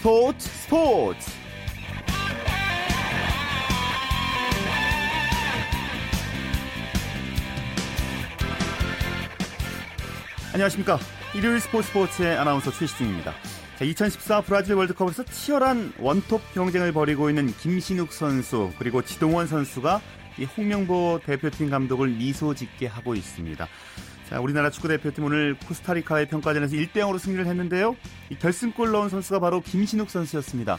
스포츠 스포츠. 안녕하십니까. 일요일 스포츠 스포츠의 아나운서 최시중입니다. 2014 브라질 월드컵에서 치열한 원톱 경쟁을 벌이고 있는 김신욱 선수 그리고 지동원 선수가 이 홍명보 대표팀 감독을 미소 짓게 하고 있습니다. 자, 우리나라 축구 대표팀 오늘 코스타리카의 평가전에서 1대 0으로 승리를 했는데요. 이 결승골 넣은 선수가 바로 김신욱 선수였습니다.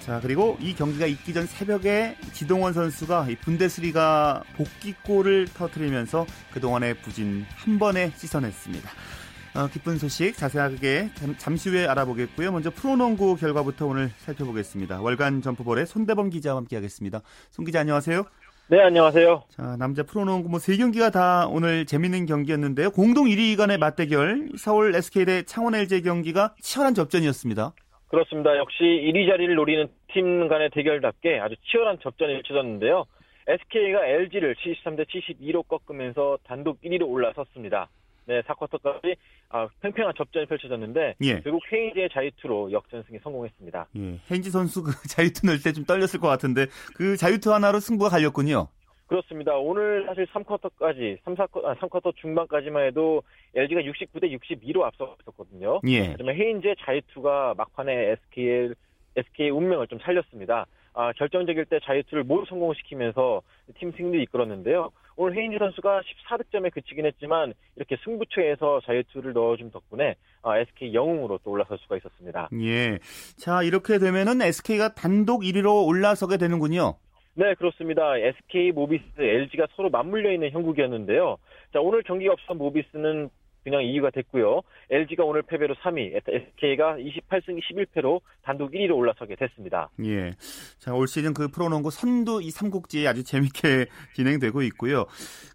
자, 그리고 이 경기가 있기 전 새벽에 지동원 선수가 이 분데스리가 복귀골을 터뜨리면서 그동안의 부진 한 번에 씻어냈습니다. 어, 기쁜 소식 자세하게 잠, 시 후에 알아보겠고요. 먼저 프로농구 결과부터 오늘 살펴보겠습니다. 월간 점프볼의 손대범 기자와 함께하겠습니다. 손 기자 안녕하세요. 네, 안녕하세요. 자, 남자 프로농구 뭐 세 경기가 다 오늘 재밌는 경기였는데요. 공동 1위 간의 맞대결 서울 SK 대 창원 LG 경기가 치열한 접전이었습니다. 그렇습니다. 역시 1위 자리를 노리는 팀 간의 대결답게 아주 치열한 접전이 펼쳐졌는데요. SK가 LG를 73대 72로 꺾으면서 단독 1위로 올라섰습니다. 네, 4쿼터까지 아, 팽팽한 접전이 펼쳐졌는데 예. 결국 헤인즈의 자유투로 역전승에 성공했습니다. 예, 헤인즈 선수 그 자유투 넣을 때 좀 떨렸을 것 같은데 그 자유투 하나로 승부가 갈렸군요. 그렇습니다. 오늘 사실 3쿼터까지 3, 4쿼터, 아, 3쿼터 중반까지만 해도 LG가 69대 62로 앞서 있었거든요. 예. 하지만 헤인즈의 자유투가 막판에 SK의 SK의 운명을 좀 살렸습니다. 아, 결정적일 때 자유투를 모두 성공시키면서 팀 승리를 이끌었는데요. 오늘 헤인즈 선수가 14득점에 그치긴 했지만 이렇게 승부처에서 자유투를 넣어준 덕분에 아, SK 영웅으로 또 올라설 수가 있었습니다. 예. 자, 이렇게 되면은 SK가 단독 1위로 올라서게 되는군요. 네, 그렇습니다. SK, 모비스, LG가 서로 맞물려 있는 형국이었는데요. 자, 오늘 경기가 없었던 모비스는 그냥 2위가 됐고요. LG가 오늘 패배로 3위, SK가 28승 11패로 단독 1위로 올라서게 됐습니다. 예. 자, 올 시즌 그 프로농구 선두 이 삼국지 아주 재밌게 진행되고 있고요.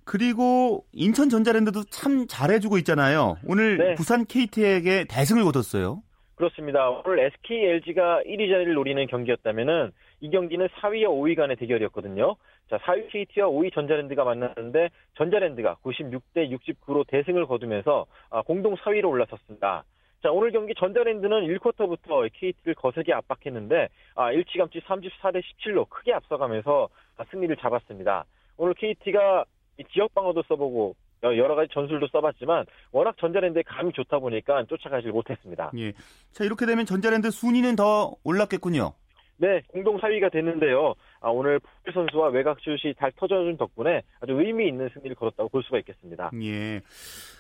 그리고 인천 전자랜드도 참 잘해주고 있잖아요. 오늘 네. 부산 KT에게 대승을 거뒀어요. 그렇습니다. 오늘 SK, LG가 1위 자리를 노리는 경기였다면은 이 경기는 4위와 5위 간의 대결이었거든요. 자, 4위 KT와 5위 전자랜드가 만났는데 전자랜드가 96대 69로 대승을 거두면서 아, 공동 4위로 올라섰습니다. 자, 오늘 경기 전자랜드는 1쿼터부터 KT를 거세게 압박했는데 아, 일찌감치 34대 17로 크게 앞서가면서 아, 승리를 잡았습니다. 오늘 KT가 지역 방어도 써보고 여러 가지 전술도 써봤지만 워낙 전자랜드의 감이 좋다 보니까 쫓아가지 못했습니다. 예. 자 이렇게 되면 전자랜드 순위는 더 올랐겠군요. 네, 공동 4위가 됐는데요. 아, 오늘 푸 선수와 외곽 슛이 잘 터져준 덕분에 아주 의미 있는 승리를 거뒀다고 볼 수가 있겠습니다. 예.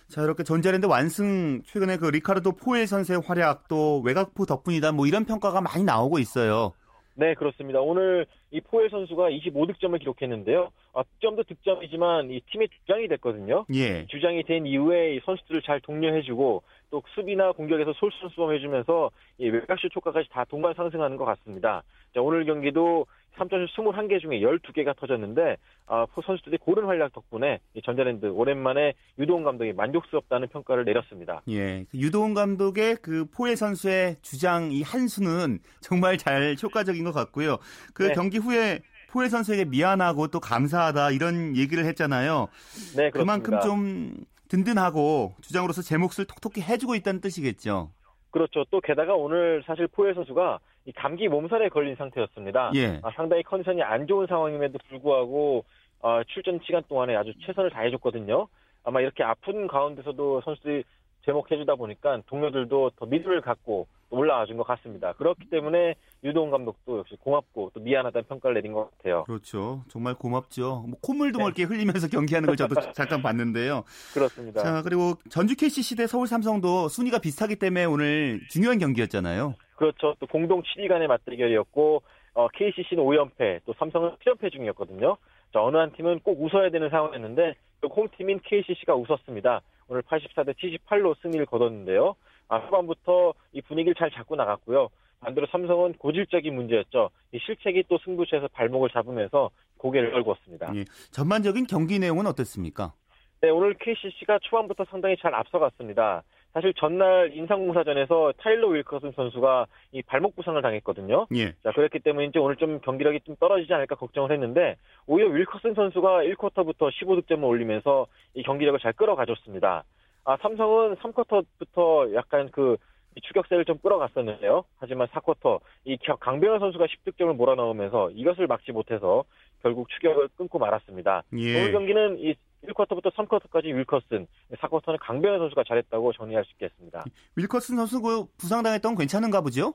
자, 이렇게 전자랜드 완승 최근에 그 리카르도 포엘 선수의 활약 또 외곽포 덕분이다 뭐 이런 평가가 많이 나오고 있어요. 네, 그렇습니다. 오늘 이 포엘 선수가 25득점을 기록했는데요. 아, 득점도 득점이지만 이 팀의 주장이 됐거든요. 예. 주장이 된 이후에 이 선수들을 잘 독려해주고 또 수비나 공격에서 솔선수범해주면서 이 외곽슛 효과까지 다 동반 상승하는 것 같습니다. 자, 오늘 경기도 3점슛 21개 중에 12개가 터졌는데 아, 선수들이 고른 활약 덕분에 전자랜드 오랜만에 유도훈 감독이 만족스럽다는 평가를 내렸습니다. 예, 그 유도훈 감독의 그 포에 선수의 주장 이 한수는 정말 잘 효과적인 것 같고요. 그 네. 경기 후에 포에 선수에게 미안하고 또 감사하다 이런 얘기를 했잖아요. 네, 그렇습니다. 그만큼 좀 든든하고 주장으로서 제 몫을 톡톡히 해주고 있다는 뜻이겠죠. 그렇죠. 또 게다가 오늘 사실 포에 선수가 이 감기 몸살에 걸린 상태였습니다. 예. 아, 상당히 컨디션이 안 좋은 상황임에도 불구하고 어, 출전 시간 동안에 아주 최선을 다해줬거든요. 아마 이렇게 아픈 가운데서도 선수들이 제목해주다 보니까 동료들도 더 믿음을 갖고 올라와 준 것 같습니다. 그렇기 때문에 유동훈 감독도 역시 고맙고 또 미안하다는 평가를 내린 것 같아요. 그렇죠. 정말 고맙죠. 뭐 콧물도 네. 멀게 흘리면서 경기하는 걸 저도 잠깐 봤는데요. 그렇습니다. 자 그리고 전주 KCC 대 서울 삼성도 순위가 비슷하기 때문에 오늘 중요한 경기였잖아요. 그렇죠. 또 공동 7위 간의 맞대결이었고 어, KCC는 5연패, 또 삼성은 7연패 중이었거든요. 자, 어느 한 팀은 꼭 웃어야 되는 상황이었는데 그 홈팀인 KCC가 웃었습니다. 오늘 84대 78로 승리를 거뒀는데요. 아, 후반부터 이 분위기를 잘 잡고 나갔고요. 반대로 삼성은 고질적인 문제였죠. 이 실책이 또 승부처에서 발목을 잡으면서 고개를 떨구었습니다. 예, 전반적인 경기 내용은 어땠습니까? 네, 오늘 KCC가 초반부터 상당히 잘 앞서갔습니다. 사실 전날 인상공사전에서 타일러 윌커슨 선수가 이 발목 부상을 당했거든요. 예. 자, 그렇기 때문에 이제 오늘 좀 경기력이 좀 떨어지지 않을까 걱정을 했는데 오히려 윌커슨 선수가 1쿼터부터 15득점을 올리면서 이 경기력을 잘 끌어가줬습니다. 아, 삼성은 3쿼터부터 약간 그 추격세를 좀 끌어갔었는데요. 하지만 4쿼터 이 강병현 선수가 10득점을 몰아넣으면서 이것을 막지 못해서 결국 추격을 끊고 말았습니다. 예. 오늘 경기는 이 1쿼터부터 3쿼터까지 윌커슨, 4쿼터는 강병현 선수가 잘했다고 정리할 수 있겠습니다. 윌커슨 선수 그 부상당했던 괜찮은가 보죠?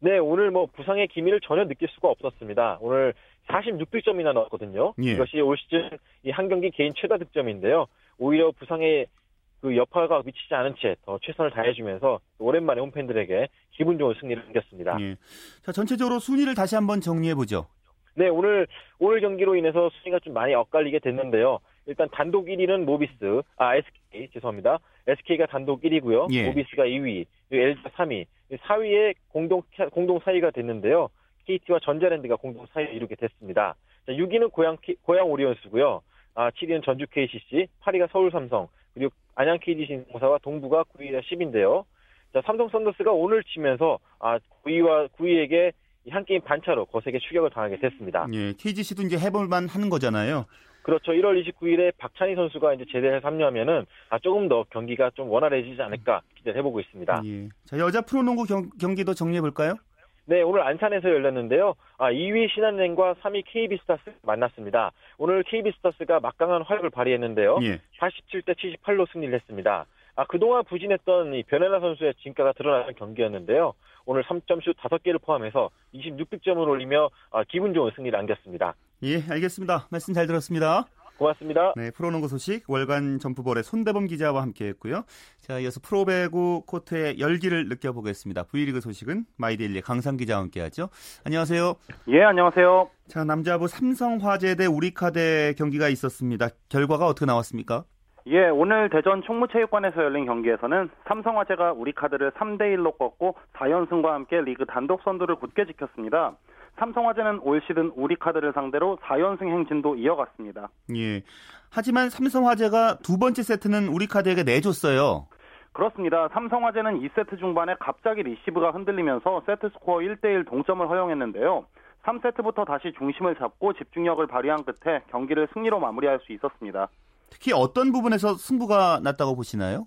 네, 오늘 뭐 부상의 기미를 전혀 느낄 수가 없었습니다. 오늘 46득점이나 넣었거든요. 예. 이것이 올 시즌 이 한 경기 개인 최다 득점인데요. 오히려 부상의 그 여파가 미치지 않은 채 더 최선을 다해주면서 오랜만에 홈팬들에게 기분 좋은 승리를 안겼습니다. 예. 자, 전체적으로 순위를 다시 한번 정리해 보죠. 네, 오늘 오늘 경기로 인해서 순위가 좀 많이 엇갈리게 됐는데요. 일단 단독 1위는 모비스, 아 SK 죄송합니다. SK가 단독 1위고요. 예. 모비스가 2위, LG가 3위, 4위에 공동 공동 4위가 됐는데요. KT와 전자랜드가 공동 4위 이루게 됐습니다. 자, 6위는 고양 고양 오리온스고요. 아 7위는 전주 KCC, 8위가 서울 삼성, 그리고 안양 KD 신공사와 동부가 9위와 10위인데요. 자, 삼성 썬더스가 오늘 지면서 아 9위와 9위에게 한 게임 반차로 거세게 추격을 당하게 됐습니다. 예, KGC도 이제 해볼만 하는 거잖아요. 그렇죠. 1월 29일에 박찬희 선수가 이제 제대를 합류하면은 아, 조금 더 경기가 좀 원활해지지 않을까 기대를 해보고 있습니다. 예. 자, 여자 프로농구 경, 경기도 정리해 볼까요? 네, 오늘 안산에서 열렸는데요. 아, 2위 신한은행과 3위 KB스타스 만났습니다. 오늘 KB스타스가 막강한 활약을 발휘했는데요. 예. 87대 78로 승리를 했습니다. 아, 그동안 부진했던 이 변연하 선수의 진가가 드러나는 경기였는데요. 오늘 3점슛 5개를 포함해서 26득점을 올리며 아, 기분 좋은 승리를 안겼습니다. 예, 알겠습니다. 말씀 잘 들었습니다. 고맙습니다. 네, 프로농구 소식 월간 점프볼의 손대범 기자와 함께했고요. 자, 이어서 프로배구 코트의 열기를 느껴보겠습니다. V리그 소식은 마이데일리 강산 기자와 함께하죠. 안녕하세요. 예, 안녕하세요. 자, 남자부 삼성화재 대 우리카드 경기가 있었습니다. 결과가 어떻게 나왔습니까? 예, 오늘 대전 총무체육관에서 열린 경기에서는 삼성화재가 우리카드를 3대 1로 꺾고 4연승과 함께 리그 단독 선두를 굳게 지켰습니다. 삼성화재는 올 시즌 우리카드를 상대로 4연승 행진도 이어갔습니다. 예. 하지만 삼성화재가 두 번째 세트는 우리카드에게 내줬어요. 그렇습니다. 삼성화재는 2세트 중반에 갑자기 리시브가 흔들리면서 세트 스코어 1대1 동점을 허용했는데요. 3세트부터 다시 중심을 잡고 집중력을 발휘한 끝에 경기를 승리로 마무리할 수 있었습니다. 특히 어떤 부분에서 승부가 났다고 보시나요?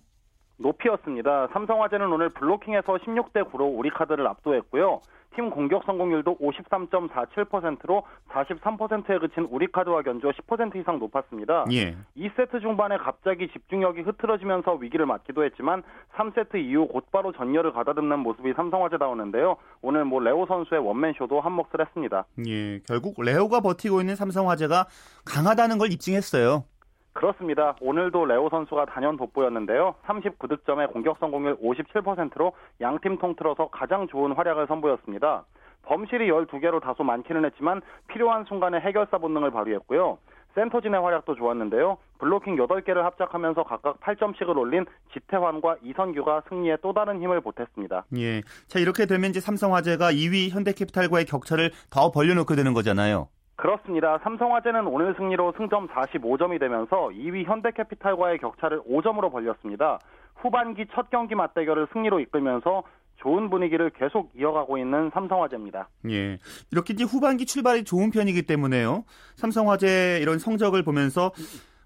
높이였습니다. 삼성화재는 오늘 블로킹에서 16대 9로 우리카드를 압도했고요. 팀 공격 성공률도 53.47%로 43%에 그친 우리카드와 견주어 10% 이상 높았습니다. 예. 2세트 중반에 갑자기 집중력이 흐트러지면서 위기를 맞기도 했지만 3세트 이후 곧바로 전열을 가다듬는 모습이 삼성화재다우는데요. 오늘 뭐 레오 선수의 원맨쇼도 한몫을 했습니다. 예, 결국 레오가 버티고 있는 삼성화재가 강하다는 걸 입증했어요. 그렇습니다. 오늘도 레오 선수가 단연 돋보였는데요. 39득점에 공격 성공률 57%로 양팀 통틀어서 가장 좋은 활약을 선보였습니다. 범실이 12개로 다소 많기는 했지만 필요한 순간에 해결사 본능을 발휘했고요. 센터진의 활약도 좋았는데요. 블로킹 8개를 합작하면서 각각 8점씩을 올린 지태환과 이선규가 승리에 또 다른 힘을 보탰습니다. 예. 자, 이렇게 되면 이제 삼성화재가 2위 현대캐피탈과의 격차를 더 벌려놓게 되는 거잖아요. 그렇습니다. 삼성화재는 오늘 승리로 승점 45점이 되면서 2위 현대캐피탈과의 격차를 5점으로 벌렸습니다. 후반기 첫 경기 맞대결을 승리로 이끌면서 좋은 분위기를 계속 이어가고 있는 삼성화재입니다. 예. 이렇게 이제 후반기 출발이 좋은 편이기 때문에요. 삼성화재 이런 성적을 보면서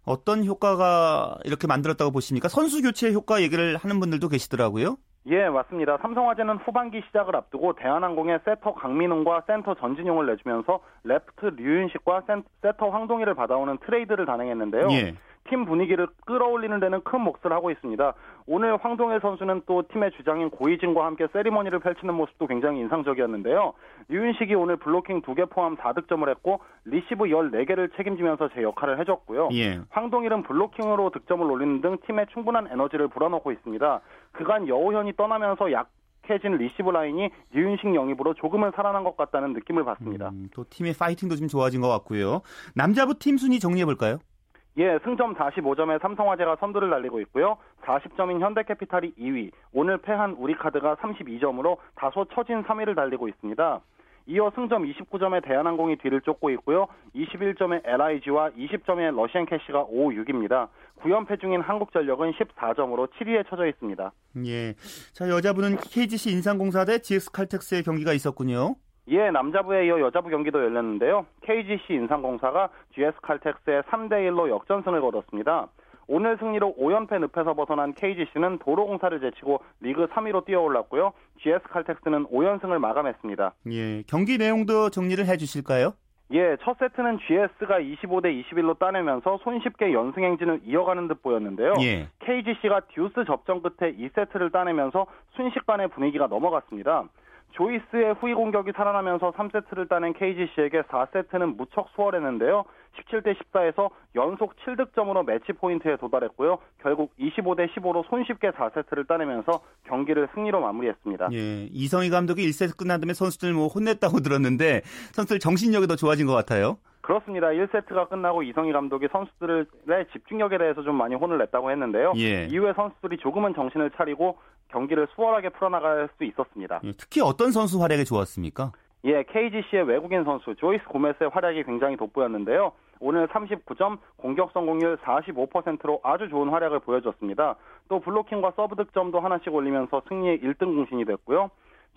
어떤 효과가 이렇게 만들었다고 보십니까? 선수 교체 효과 얘기를 하는 분들도 계시더라고요. 예, 맞습니다. 삼성화재는 후반기 시작을 앞두고 대한항공의 세터 강민웅과 센터 전진용을 내주면서 레프트 류윤식과 세터 황동일을 받아오는 트레이드를 단행했는데요. 예. 팀 분위기를 끌어올리는 데는 큰 몫을 하고 있습니다. 오늘 황동일 선수는 또 팀의 주장인 고희진과 함께 세리머니를 펼치는 모습도 굉장히 인상적이었는데요. 류윤식이 오늘 블로킹 2개 포함 4득점을 했고 리시브 14개를 책임지면서 제 역할을 해줬고요. 예. 황동일은 블로킹으로 득점을 올리는 등 팀에 충분한 에너지를 불어넣고 있습니다. 그간 여오현이 떠나면서 약해진 리시브 라인이 류윤식 영입으로 조금은 살아난 것 같다는 느낌을 받습니다. 음, 또 팀의 파이팅도 좀 좋아진 것 같고요. 남자부 팀 순위 정리해 볼까요? 예, 승점 45점에 삼성화재가 선두를 달리고 있고요. 40점인 현대캐피탈이 2위, 오늘 패한 우리카드가 32점으로 다소 처진 3위를 달리고 있습니다. 이어 승점 29점의 대한항공이 뒤를 쫓고 있고요. 21점의 LIG와 20점의 러시앤캐시가 5, 6위입니다. 9연패 중인 한국전력은 14점으로 7위에 처져 있습니다. 예. 자, 여자분은 KGC 인상공사 대 GS칼텍스의 경기가 있었군요. 예, 남자부에 이어 여자부 경기도 열렸는데요. KGC 인상공사가 GS칼텍스의 3대 1로 역전승을 거뒀습니다. 오늘 승리로 5연패 늪에서 벗어난 KGC는 도로공사를 제치고 리그 3위로 뛰어올랐고요. GS 칼텍스는 5연승을 마감했습니다. 예, 경기 내용도 정리를 해 주실까요? 예, 첫 세트는 GS가 25대 21로 따내면서 손쉽게 연승 행진을 이어가는 듯 보였는데요. 예. KGC가 듀스 접전 끝에 2세트를 따내면서 순식간에 분위기가 넘어갔습니다. 조이스의 후위 공격이 살아나면서 3세트를 따낸 KGC에게 4세트는 무척 수월했는데요. 17대 14에서 연속 7득점으로 매치 포인트에 도달했고요. 결국 25대 15로 손쉽게 4세트를 따내면서 경기를 승리로 마무리했습니다. 예, 이성희 감독이 1세트 끝난 다음에 선수들 뭐 혼냈다고 들었는데 선수들 정신력이 더 좋아진 것 같아요. 그렇습니다. 1세트가 끝나고 이성희 감독이 선수들의 집중력에 대해서 좀 많이 혼을 냈다고 했는데요. 예. 이후에 선수들이 조금은 정신을 차리고 경기를 수월하게 풀어나갈 수 있었습니다. 예, 특히 어떤 선수 활약이 좋았습니까? 예, KGC의 외국인 선수 조이스 고메스의 활약이 굉장히 돋보였는데요. 오늘 39점, 공격 성공률 45%로 아주 좋은 활약을 보여줬습니다. 또 블로킹과 서브 득점도 하나씩 올리면서 승리의 1등 공신이 됐고요.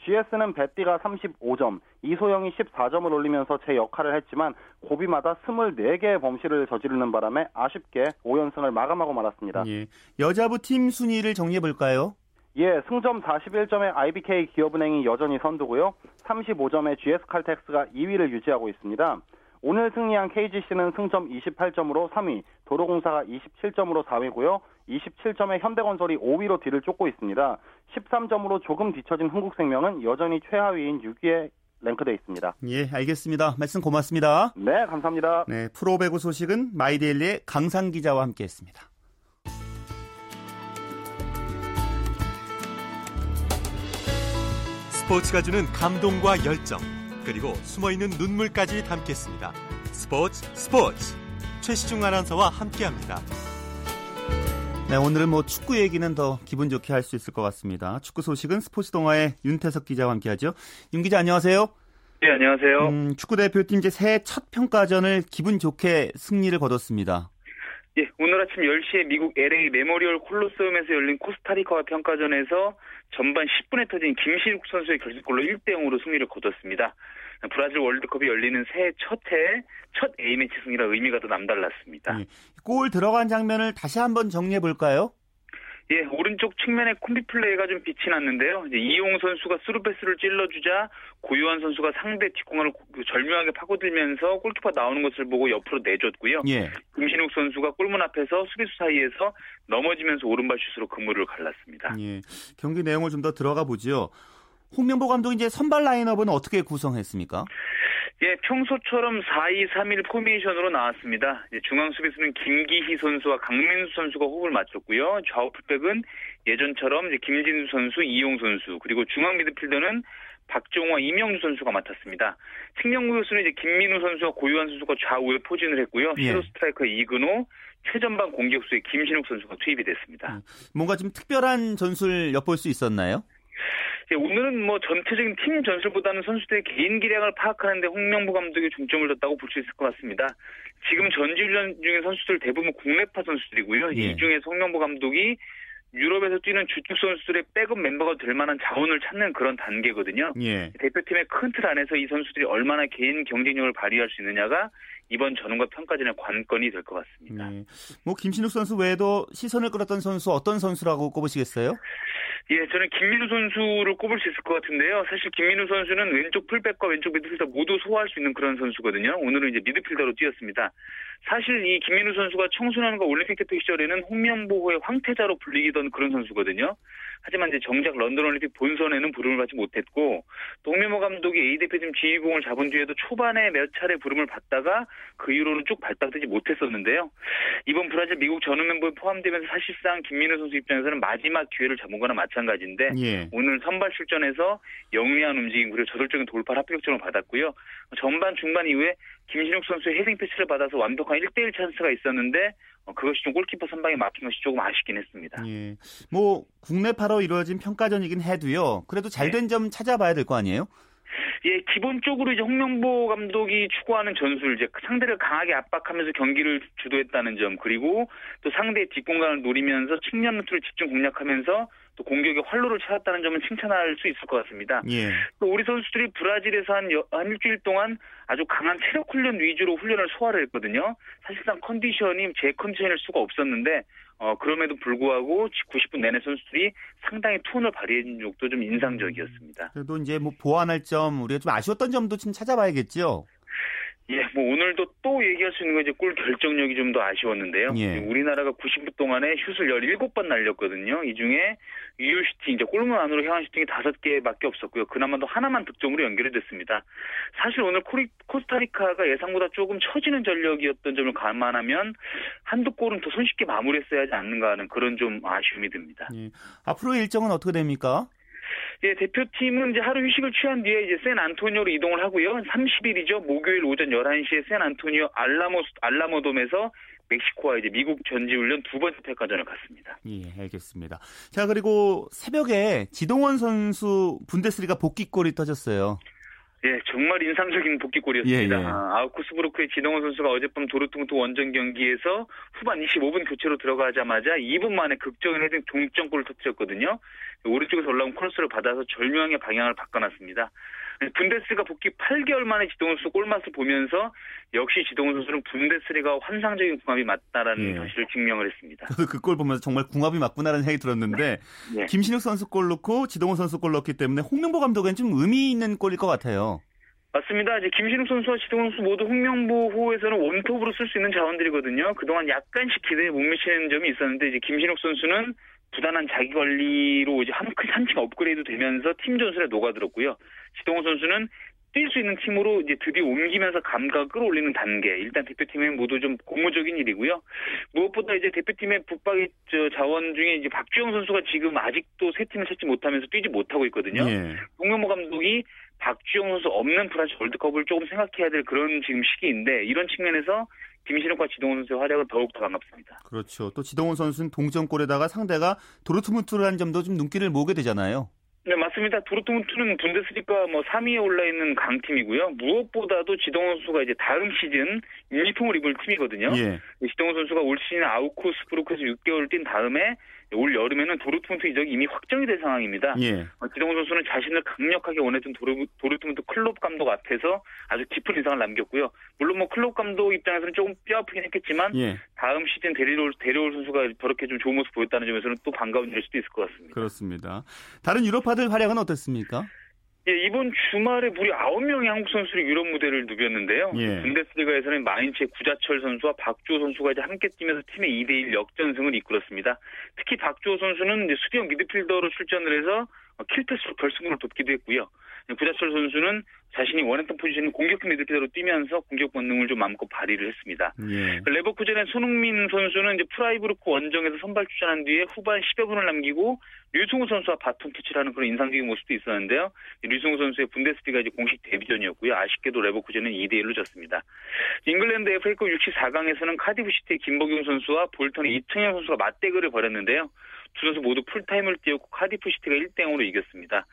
GS는 베띠가 35점, 이소영이 14점을 올리면서 제 역할을 했지만 고비마다 24개의 범실을 저지르는 바람에 아쉽게 5연승을 마감하고 말았습니다. 예. 여자부 팀 순위를 정리해 볼까요? 예, 승점 41점의 IBK 기업은행이 여전히 선두고요. 35점의 GS칼텍스가 2위를 유지하고 있습니다. 오늘 승리한 KGC는 승점 28점으로 3위, 도로공사가 27점으로 4위고요. 27점의 현대건설이 5위로 뒤를 쫓고 있습니다. 13점으로 조금 뒤처진 흥국생명은 여전히 최하위인 6위에 랭크돼 있습니다. 예, 알겠습니다. 말씀 고맙습니다. 네, 감사합니다. 네, 프로 배구 소식은 마이데일리의 강상 기자와 함께했습니다. 스포츠가 주는 감동과 열정 그리고 숨어있는 눈물까지 담겠습니다. 스포츠 스포츠 최시중 아나운서와 함께합니다. 네, 오늘은 뭐 축구 얘기는 더 기분 좋게 할 수 있을 것 같습니다. 축구 소식은 스포츠 동아의 윤태석 기자와 함께하죠. 윤 기자 안녕하세요. 네, 안녕하세요. 음, 축구 대표팀 이제 새해 첫 평가전을 기분 좋게 승리를 거뒀습니다. 예, 오늘 아침 10시에 미국 LA 메모리얼 콜로세움에서 열린 코스타리카와 평가전에서 전반 10분에 터진 김신욱 선수의 결승골로 1대 0으로 승리를 거뒀습니다. 브라질 월드컵이 열리는 새해 첫해 첫 A매치 승리라 의미가 더 남달랐습니다. 예, 골 들어간 장면을 다시 한번 정리해 볼까요? 예, 오른쪽 측면에 콤비 플레이가 좀 빛이 났는데요. 이제 이용 선수가 스루패스를 찔러주자 고요한 선수가 상대 뒷공간을 그 절묘하게 파고들면서 골키퍼 나오는 것을 보고 옆으로 내줬고요. 예. 김신욱 선수가 골문 앞에서 수비수 사이에서 넘어지면서 오른발 슛으로 그물을 갈랐습니다. 예. 경기 내용을 좀 더 들어가 보죠. 홍명보 감독이 이제 선발 라인업은 어떻게 구성했습니까? 예, 평소처럼 4-2-3-1 포메이션으로 나왔습니다. 중앙 수비수는 김기희 선수와 강민수 선수가 호흡을 맞췄고요. 좌우 풀백은 예전처럼 이제 김진수 선수, 이용 선수, 그리고 중앙 미드필더는 박종우와 이명주 선수가 맡았습니다. 측면 공격수는 이제 김민우 선수와 고요한 선수가 좌우에 포진을 했고요. 예. 섀도 스트라이커 이근호, 최전방 공격수의 김신욱 선수가 투입이 됐습니다. 음, 뭔가 좀 특별한 전술 엿볼 수 있었나요? 예, 오늘은 뭐 전체적인 팀 전술보다는 선수들의 개인 기량을 파악하는데 홍명보 감독이 중점을 뒀다고 볼 수 있을 것 같습니다. 지금 전지훈련 중인 선수들 대부분 국내파 선수들이고요. 예. 이 중에 홍명보 감독이 유럽에서 뛰는 주축 선수들의 백업 멤버가 될 만한 자원을 찾는 그런 단계거든요. 예. 대표팀의 큰 틀 안에서 이 선수들이 얼마나 개인 경쟁력을 발휘할 수 있느냐가 이번 전원과 평가전의 관건이 될 것 같습니다. 네. 뭐 김신욱 선수 외에도 시선을 끌었던 선수 어떤 선수라고 꼽으시겠어요? 예, 저는 김민우 선수를 꼽을 수 있을 것 같은데요. 사실 김민우 선수는 왼쪽 풀백과 왼쪽 미드필더 모두 소화할 수 있는 그런 선수거든요. 오늘은 이제 미드필더로 뛰었습니다. 사실 이 김민우 선수가 청소년과 올림픽 대표 시절에는 홍명보호의 황태자로 불리던 그런 선수거든요. 하지만 이제 정작 런던 올림픽 본선에는 부름을 받지 못했고 동명호 감독이 A 대표팀 지휘공을 잡은 뒤에도 초반에 몇 차례 부름을 받다가 그 이후로는 쭉 발탁되지 못했었는데요. 이번 브라질 미국 전후 멤버에 포함되면서 사실상 김민우 선수 입장에서는 마지막 기회를 잡은 거나 마찬가지인데 예. 오늘 선발 출전에서 영리한 움직임 그리고 저돌적인 돌파 합격점을 받았고요. 전반 중반 이후에 김신욱 선수의 헤딩 패스를 받아서 완벽한 1대1 찬스가 있었는데 어, 그것이 좀 골키퍼 선방에 막힌 것이 조금 아쉽긴 했습니다. 예. 뭐 국내파로 이루어진 평가전이긴 해도요. 그래도 잘된점 네. 찾아봐야 될 거 아니에요? 예, 기본적으로 이제 홍명보 감독이 추구하는 전술, 이제 상대를 강하게 압박하면서 경기를 주도했다는 점, 그리고 또 상대의 뒷공간을 노리면서 측면 루트를 집중 공략하면서 또 공격의 활로를 찾았다는 점은 칭찬할 수 있을 것 같습니다. 예. 또 우리 선수들이 브라질에서 한, 여, 한 일주일 동안 아주 강한 체력 훈련 위주로 훈련을 소화를 했거든요. 사실상 컨디션이 제 컨디션일 수가 없었는데 어, 그럼에도 불구하고 90분 내내 선수들이 상당히 톤을 발휘해준 적도 좀 인상적이었습니다. 그래도 이제 뭐 보완할 점, 우리가 좀 아쉬웠던 점도 좀 찾아봐야겠죠? 예, 뭐 오늘도 또 얘기할 수 있는 건 이제 골 결정력이 좀 더 아쉬웠는데요. 예. 우리나라가 90분 동안에 슛을 17번 날렸거든요. 이 중에 유효 슈팅, 이제 골문 안으로 향한 슈팅이 5개밖에 없었고요. 그나마도 하나만 득점으로 연결이 됐습니다. 사실 오늘 코리, 코스타리카가 예상보다 조금 처지는 전력이었던 점을 감안하면 한두 골은 더 손쉽게 마무리했어야 하지 않는가 하는 그런 좀 아쉬움이 듭니다. 예. 앞으로 일정은 어떻게 됩니까? 예, 대표팀은 이제 하루 휴식을 취한 뒤에 이제 샌 안토니오로 이동을 하고요. 30일이죠. 목요일 오전 11시에 샌 안토니오 알라모 알라모돔에서 멕시코와 이제 미국 전지훈련 두 번째 평가전을 갔습니다. 예, 알겠습니다. 자, 그리고 새벽에 지동원 선수 분데스리가 복귀골이 터졌어요. 예, 정말 인상적인 복귀골이었습니다. 예, 예. 아, 아우쿠스부르크의 지동원 선수가 어젯밤 도르트문트 원정 경기에서 후반 25분 교체로 들어가자마자 2분 만에 극적인 헤딩 동점골을 터뜨렸거든요. 오른쪽에서 올라온 크로스를 받아서 절묘하게 방향을 바꿔놨습니다. 분데스가 복귀 8개월 만에 지동원 선수 골맛을 보면서 역시 지동원 선수는 분데스리가 환상적인 궁합이 맞다라는 예. 사실을 증명을 했습니다. 저도 그 골 보면서 정말 궁합이 맞구나라는 생각이 들었는데 예. 김신욱 선수 골 넣고 지동원 선수 골 넣기 때문에 홍명보 감독은 좀 의미 있는 골일 것 같아요. 맞습니다. 이제 김신욱 선수와 지동원 선수 모두 홍명보 호에서는 원톱으로 쓸 수 있는 자원들이거든요. 그동안 약간씩 기대에 못 미치는 점이 있었는데 이제 김신욱 선수는 부단한 자기 관리로 이제 한, 한층 업그레이드 되면서 팀 전술에 녹아들었고요. 지동호 선수는 뛸 수 있는 팀으로 이제 드디어 옮기면서 감각을 끌어올리는 단계. 일단 대표팀에 모두 좀 고무적인 일이고요. 무엇보다 이제 대표팀의 붙박이 자원 중에 이제 박주영 선수가 지금 아직도 새 팀을 찾지 못하면서 뛰지 못하고 있거든요. 예. 홍명보 감독이 박주영 선수 없는 프랑스 월드컵을 조금 생각해야 될 그런 지금 시기인데 이런 측면에서 김신욱과 지동원 선수의 활약은 더욱 더 반갑습니다. 그렇죠. 또 지동원 선수는 동점골에다가 상대가 도르트문트라는 점도 좀 눈길을 모으게 되잖아요. 네, 맞습니다. 도르트문트는 분데스리가 뭐 3위에 올라 있는 강팀이고요. 무엇보다도 지동원 선수가 이제 다음 시즌 유니폼을 입을 팀이거든요. 예. 지동원 선수가 올 시즌 아우쿠스부르크에서 6개월 뛴 다음에 올 여름에는 도르트문트 이적이 이미 확정이 된 상황입니다. 예. 어, 지동원 선수는 자신을 강력하게 원했던 도르, 도르트문트 클롭 감독 앞에서 아주 깊은 인상을 남겼고요. 물론 뭐 클롭 감독 입장에서는 조금 뼈아프긴 했겠지만 예. 다음 시즌 데려올, 데려올 선수가 저렇게 좀 좋은 모습 보였다는 점에서는 또 반가운 일일 수도 있을 것 같습니다. 그렇습니다. 다른 유럽파들 활약은 어떻습니까? 예, 이번 주말에 무려 9명의 한국 선수들이 유럽 무대를 누볐는데요. 예. 분데스리가에서는 마인츠의 구자철 선수와 박주호 선수가 이제 함께 뛰면서 팀의 2대1 역전승을 이끌었습니다. 특히 박주호 선수는 이제 수비형 미드필더로 출전을 해서 킬패스로 결승골을 돕기도 했고요. 구자철 선수는 자신이 원했던 포지션인 공격형 미드필더로 뛰면서 공격 본능을 좀 마음껏 발휘를 했습니다. 예. 레버쿠젠의 손흥민 선수는 이제 프라이부르크 원정에서 선발 출전한 뒤에 후반 10여 분을 남기고 류승우 선수와 바톤 터치를 하는 그런 인상적인 모습도 있었는데요. 류승우 선수의 분데스리가 이제 공식 데뷔전이었고요. 아쉽게도 레버쿠젠은 2대 1로 졌습니다. 잉글랜드 FA컵 64강에서는 카디프 시티의 김보경 선수와 볼턴의 이청용 선수가 맞대결을 벌였는데요. 두 선수 모두 풀타임을 뛰었고 카디프 시티가 1대 0으로 이겼습니다.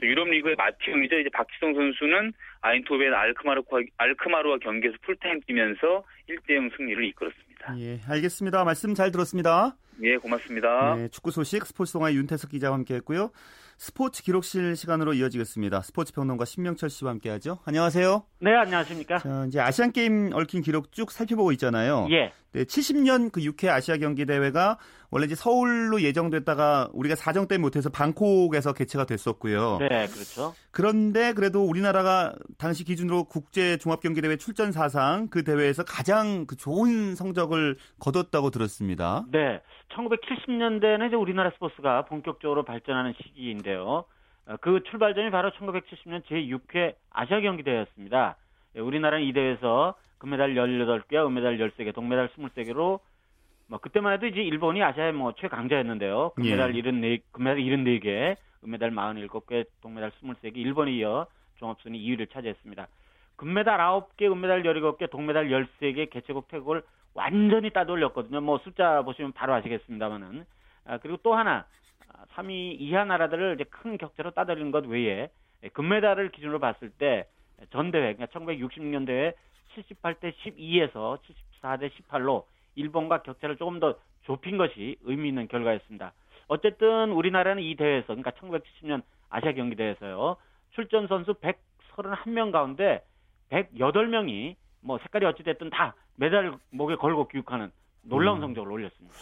또 유럽 리그의 맏형이죠. 이제 박지성 선수는 아인트호벤 알크마르와 알크마르와 경기에서 풀타임 뛰면서 1대 0 승리를 이끌었습니다. 예, 알겠습니다. 말씀 잘 들었습니다. 예, 고맙습니다. 네, 축구 소식 스포츠 동아의 윤태석 기자와 함께했고요. 스포츠 기록실 시간으로 이어지겠습니다. 스포츠 평론가 신명철 씨와 함께하죠. 안녕하세요. 네, 안녕하십니까. 자, 이제 아시안 게임 얽힌 기록 쭉 살펴보고 있잖아요. 예. 네, 70년 그 6회 아시아 경기 대회가 원래 이제 서울로 예정됐다가 우리가 사정 때문에 못해서 방콕에서 개최가 됐었고요. 네, 그렇죠. 그런데 그래도 우리나라가 당시 기준으로 국제 종합 경기 대회 출전 사상 그 대회에서 가장 그 좋은 성적을 거뒀다고 들었습니다. 네. 1970년대는 이제 우리나라 스포츠가 본격적으로 발전하는 시기인데요. 어, 그 출발점이 바로 1970년 제6회 아시아 경기 대회였습니다. 예, 우리나라는 이 대회에서 금메달 18개, 은메달 13개, 동메달 23개로 뭐 그때만 해도 이제 일본이 아시아의 뭐 최강자였는데요. 금메달 예. 74, 금메달 74개, 은메달 47개, 동메달 23개, 일본이 이어 종합순위 2위를 차지했습니다. 금메달 9개, 은메달 17개, 동메달 13개, 개최국 태국을 완전히 따돌렸거든요. 뭐 숫자 보시면 바로 아시겠습니다만은. 아, 그리고 또 하나 3위 아, 이하 나라들을 이제 큰 격차로 따돌린 것 외에 예, 금메달을 기준으로 봤을 때 전 대회 그러니까 1966년 대회 78대 12에서 74대 18로 일본과 격차를 조금 더 좁힌 것이 의미 있는 결과였습니다. 어쨌든 우리나라는 이 대회에서 그러니까 1970년 아시아 경기 대회에서요. 출전 선수 131명 가운데 108명이 뭐 색깔이 어찌 됐든 다 메달을 목에 걸고 귀국하는 놀라운 음. 성적을 올렸습니다.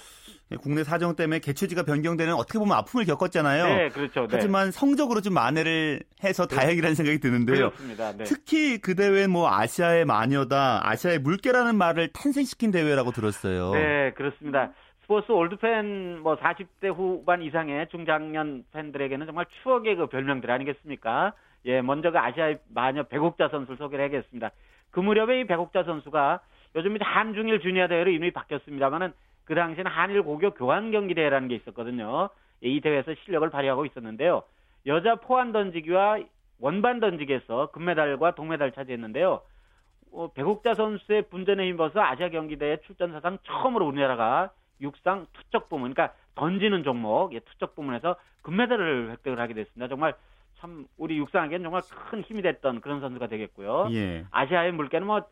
네, 국내 사정 때문에 개최지가 변경되는 어떻게 보면 아픔을 겪었잖아요. 네, 그렇죠. 네. 하지만 성적으로 좀 만회를 해서 네. 다행이라는 생각이 드는데요. 그렇습니다. 네. 특히 그 대회 뭐 아시아의 마녀다, 아시아의 물개라는 말을 탄생시킨 대회라고 들었어요. 네, 그렇습니다. 스포츠 올드팬 뭐 40대 후반 이상의 중장년 팬들에게는 정말 추억의 그 별명들 아니겠습니까? 예, 먼저 그 아시아의 마녀 백옥자 선수를 소개를 하겠습니다. 그 무렵에 이 백옥자 선수가 요즘 이제 한중일 주니어 대회로 이름이 바뀌었습니다만은 그 당시에는 한일 고교 교환 경기 대회라는 게 있었거든요. 예, 이 대회에서 실력을 발휘하고 있었는데요. 여자 포환 던지기와 원반 던지기에서 금메달과 동메달 차지했는데요. 어, 백옥자 선수의 분전에 힘입어서 아시아 경기대회 출전 사상 처음으로 우리나라가 육상 투척 부문, 그러니까 던지는 종목, 예, 투척 부문에서 금메달을 획득을 하게 됐습니다. 정말 참 우리 육상에게는 정말 큰 힘이 됐던 그런 선수가 되겠고요. 예. 아시아의 물개는 뭐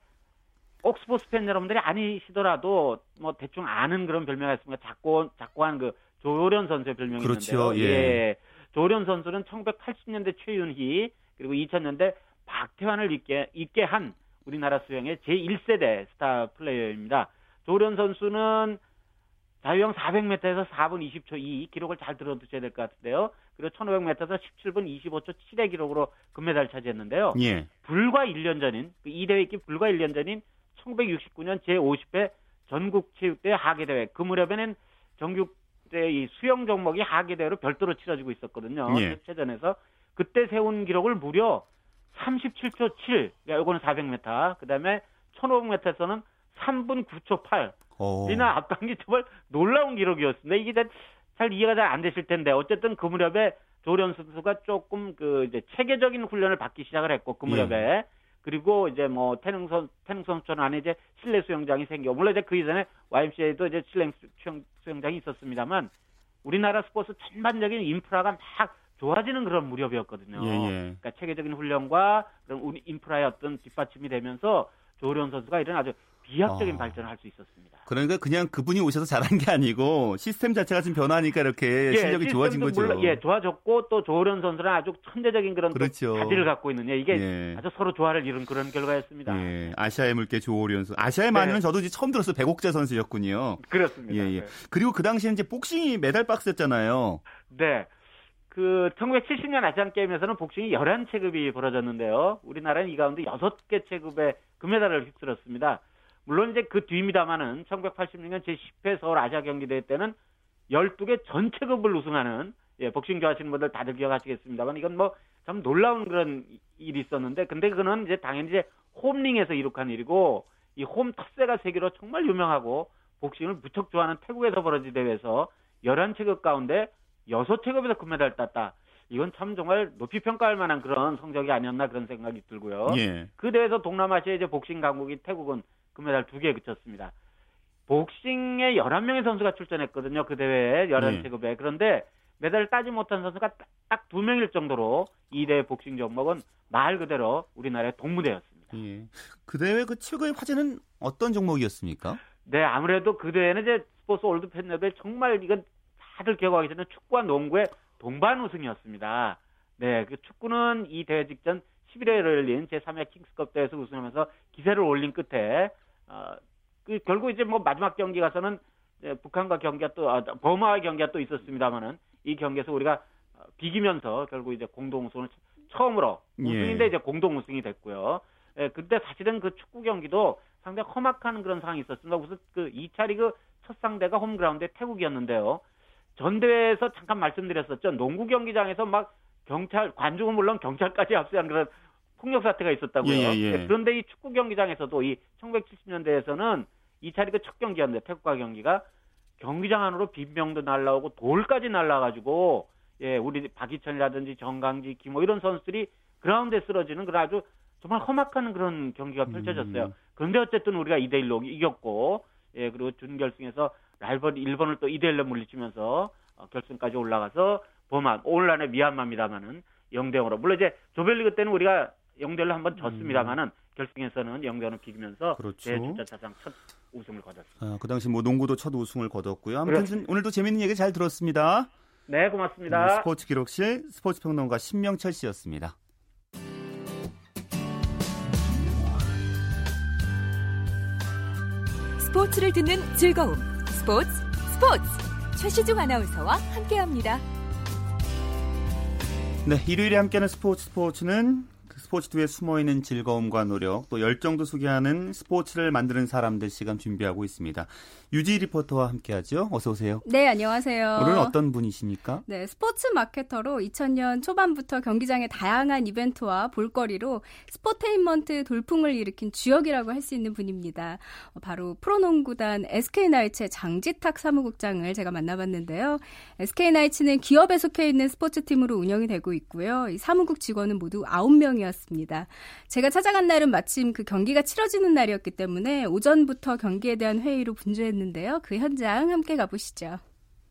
옥스포스 팬 여러분들이 아니시더라도 뭐 대충 아는 그런 별명이 있습니다. 작고 작고한 그 조련 선수의 별명이 그렇죠. 있는데요. 예. 예. 조련 선수는 1980년대 최윤희 그리고 2000년대 박태환을 있게 있게 한 우리나라 수영의 제1세대 스타 플레이어입니다. 조련 선수는 자유형 400m에서 4분 20초 2 기록을 잘 들어두셔야 될 것 같은데요. 그리고 1500m에서 17분 25초 7의 기록으로 금메달 차지했는데요. 예. 불과 1년 전인 그이 대회 있기 불과 1년 전인 1969년 제50회 전국체육대회 하계대회 그 무렵에는 전국대 이 수영 종목이 하계대회로 별도로 치러지고 있었거든요. 예. 최전에서 그때 세운 기록을 무려 37초 7. 그러니까 이거는 400m. 그다음에 1500m에서는 3분 9초 8. 오. 이나 앞당기 정말 놀라운 기록이었습니다. 이게 잘, 잘 이해가 잘 안 되실 텐데 어쨌든 그 무렵에 조련 선수가 조금 그 이제 체계적인 훈련을 받기 시작을 했고 그 무렵에 예. 그리고 이제 뭐 태릉 선 태릉 선수촌 안에 이제 실내 수영장이 생겨 물론 이제 그 이전에 YMCA도 이제 실내 수영, 수영장이 있었습니다만 우리나라 스포츠 전반적인 인프라가 막 좋아지는 그런 무렵이었거든요. 예, 예. 그러니까 체계적인 훈련과 그런 인프라의 어떤 뒷받침이 되면서 조련 선수가 이런 아주 비약적인 어. 발전을 할 수 있었습니다. 그러니까 그냥 그분이 오셔서 잘한 게 아니고 시스템 자체가 지금 변하니까 이렇게 예, 실력이 좋아진 거죠. 물론, 예, 좋아졌고 또 조련 선수는 아주 천재적인 그런 그렇죠. 자질을 갖고 있는 예, 이게 예. 아주 서로 조화를 이룬 그런 결과였습니다. 예, 아시아의 물개 조오련 선수. 아시아의 네. 마녀는 저도 이제 처음 들었어요. 백옥재 선수였군요. 그렇습니다. 예, 예. 네. 그리고 그 당시에 이제 복싱이 메달 박스였잖아요. 네. 그 1970년 아시안 게임에서는 복싱이 11체급이 벌어졌는데요. 우리나라는 이 가운데 6개 체급의 금메달을 휩쓸었습니다. 물론 이제 그 뒤입니다만은 1986년 제10회 서울 아시아 경기대회 때는 12개 전체급을 우승하는 예, 복싱 좋아하시는 분들 다들 기억하시겠습니다만 이건 뭐 참 놀라운 그런 일이 있었는데 근데 그거는 이제 당연히 이제 홈링에서 이룩한 일이고 이 홈 텃세가 세계로 정말 유명하고 복싱을 무척 좋아하는 태국에서 벌어진 대회에서 11체급 가운데 6체급에서 금메달을 땄다. 이건 참 정말 높이 평가할 만한 그런 성적이 아니었나 그런 생각이 들고요. 예. 그 대회에서 동남아시아 이제 복싱 강국이 태국은 금메달 두 개 그쳤습니다. 복싱에 11명의 선수가 출전했거든요. 그 대회에 11체급에. 네. 그런데 메달을 따지 못한 선수가 딱 두 명일 정도로 이 대회 복싱 종목은 말 그대로 우리나라의 동무대였습니다. 예. 그 대회 그 최고의 화제는 어떤 종목이었습니까? 네, 아무래도 그 대회는 이제 스포츠 올드 팬여들 정말 이건 다들 기억하기 전에 축구와 농구의 동반 우승이었습니다. 네, 그 축구는 이 대회 직전 11월에 열린 제3회 킹스컵 대회에서 우승하면서 기세를 올린 끝에 어, 그 결국 이제 뭐 마지막 경기 가서는 북한과 경기가 또 아, 버마와 경기가 또 있었습니다만은 이 경기에서 우리가 어, 비기면서 결국 이제 공동 우승을 처음으로 예. 우승인데 예. 이제 공동 우승이 됐고요. 예, 근데 사실은 그 축구 경기도 상당히 험악한 그런 상황이 있었습니다. 우선 그 2차 리그 첫 상대가 홈그라운드의 태국이었는데요. 전대회에서 잠깐 말씀드렸었죠. 농구 경기장에서 막 경찰 관중은 물론 경찰까지 압수한 그런 폭력 사태가 있었다고요. 예, 예. 예. 그런데 이 축구 경기장에서도 이 1970년대에서는 이 차례가 첫 경기였는데 태국과 경기가 경기장 안으로 빈병도 날라오고 돌까지 날라가지고 예 우리 박희천이라든지 정강지 김호 이런 선수들이 그라운드에 쓰러지는 그런 아주 정말 험악한 그런 경기가 펼쳐졌어요. 음. 그런데 어쨌든 우리가 2대 1로 이겼고 예 그리고 준결승에서 라이벌 일본을 또 2대 1로 물리치면서 어, 결승까지 올라가서 범한 오늘 안에 미얀마입니다만은 0대 0으로. 물론 이제 조별리그 때는 우리가 0대 1로 한번 졌습니다만은 음. 결승에서는 0대 0을 비기면서 그렇죠. 대주자사상 첫 우승을 거뒀습니다. 아, 그 당시 뭐 농구도 첫 우승을 거뒀고요. 아무튼 그렇습니다. 오늘도 재밌는 얘기 잘 들었습니다. 네, 고맙습니다. 네, 스포츠 기록실 스포츠 평론가 신명철 씨였습니다. 스포츠를 듣는 즐거움. 스포츠 스포츠. 최시중 아나운서와 함께합니다. 네, 일요일에 함께하는 스포츠 스포츠는 스포츠2에 숨어있는 즐거움과 노력, 또 열정도 소개하는 스포츠를 만드는 사람들 시간 준비하고 있습니다. 유지 리포터와 함께하죠. 어서 오세요. 네, 안녕하세요. 오늘은 어떤 분이십니까? 네, 스포츠 마케터로 2000년 초반부터 경기장의 다양한 이벤트와 볼거리로 스포테인먼트 돌풍을 일으킨 주역이라고 할 수 있는 분입니다. 어, 바로 프로농구단 SK나이츠의 장지탁 사무국장을 제가 만나봤는데요. SK나이츠는 기업에 속해 있는 스포츠팀으로 운영이 되고 있고요. 이 사무국 직원은 모두 9명이었습니다. 제가 찾아간 날은 마침 그 경기가 치러지는 날이었기 때문에 오전부터 경기에 대한 회의로 분주했는데 있는데요. 그 현장 함께 가보시죠.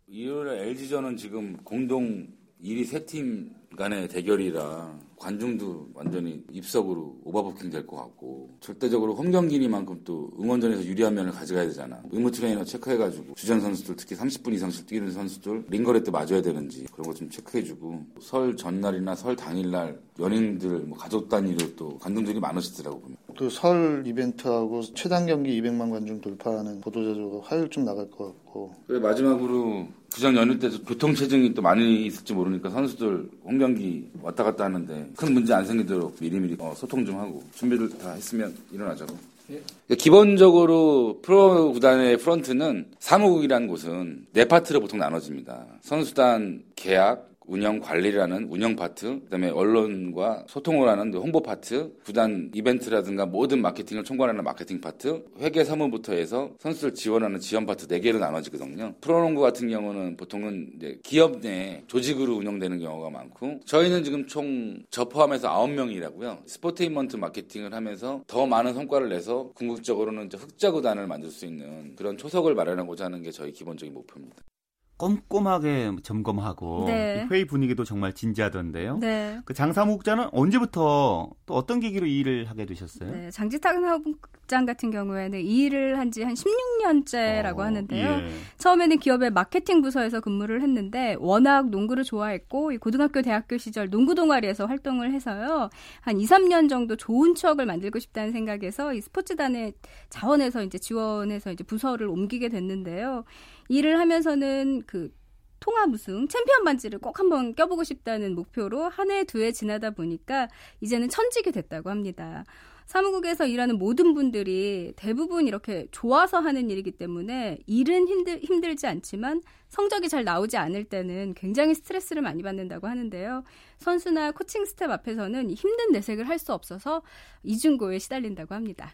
일요일에 LG전은 지금 공동 1위 세 팀 간의 대결이라 관중도 완전히 입석으로 오버부킹 될 것 같고 절대적으로 홈 경기니만큼 또 응원전에서 유리한 면을 가져가야 되잖아. 의무 트레이너 체크해가지고 주전 선수들 특히 30분 이상씩 뛰는 선수들 링거리 때 맞아야 되는지 그런 거 좀 체크해주고 설 전날이나 설 당일날 연인들 뭐 가족 단위로 또 관중들이 많으시더라고 보면. 또 설 이벤트하고 최단 경기 200만 관중 돌파하는 보도자료가 화요일쯤 나갈 것 같고. 그래 마지막으로 구정 연휴 때도 교통 체증이 또 많이 있을지 모르니까 선수들 홈 경기 왔다 갔다 하는데 큰 문제 안 생기도록 미리미리 어, 소통 좀 하고 준비를 다 했으면 일어나자고. 예. 기본적으로 프로 구단의 프런트는 사무국이라는 곳은 네 파트로 보통 나눠집니다. 선수단 계약, 운영 관리라는 운영 파트, 그다음에 언론과 소통을 하는 홍보 파트, 구단 이벤트라든가 모든 마케팅을 총괄하는 마케팅 파트, 회계 사무부터 해서 선수들 지원하는 지원 파트 네 개로 나눠지거든요. 프로농구 같은 경우는 보통은 이제 기업 내 조직으로 운영되는 경우가 많고 저희는 지금 총 저 포함해서 9명이라고요. 스포테인먼트 마케팅을 하면서 더 많은 성과를 내서 궁극적으로는 흑자 구단을 만들 수 있는 그런 초석을 마련하고자 하는 게 저희 기본적인 목표입니다. 꼼꼼하게 점검하고 네. 회의 분위기도 정말 진지하던데요. 네. 그 장 사무국장은 언제부터 또 어떤 계기로 이 일을 하게 되셨어요? 네, 장지탁 사무국장 같은 경우에는 이 일을 한 지 한 16년째라고 어, 하는데요. 예. 처음에는 기업의 마케팅 부서에서 근무를 했는데 워낙 농구를 좋아했고 고등학교 대학교 시절 농구 동아리에서 활동을 해서요. 한 2, 3년 정도 좋은 추억을 만들고 싶다는 생각에서 이 스포츠단의 자원에서 이제 지원해서 이제 부서를 옮기게 됐는데요. 일을 하면서는 그 통합 우승 챔피언 반지를 꼭 한번 껴보고 싶다는 목표로 한 해 두 해 지나다 보니까 이제는 천직이 됐다고 합니다. 사무국에서 일하는 모든 분들이 대부분 이렇게 좋아서 하는 일이기 때문에 일은 힘들, 힘들지 않지만 성적이 잘 나오지 않을 때는 굉장히 스트레스를 많이 받는다고 하는데요. 선수나 코칭 스태프 앞에서는 힘든 내색을 할 수 없어서 이중고에 시달린다고 합니다.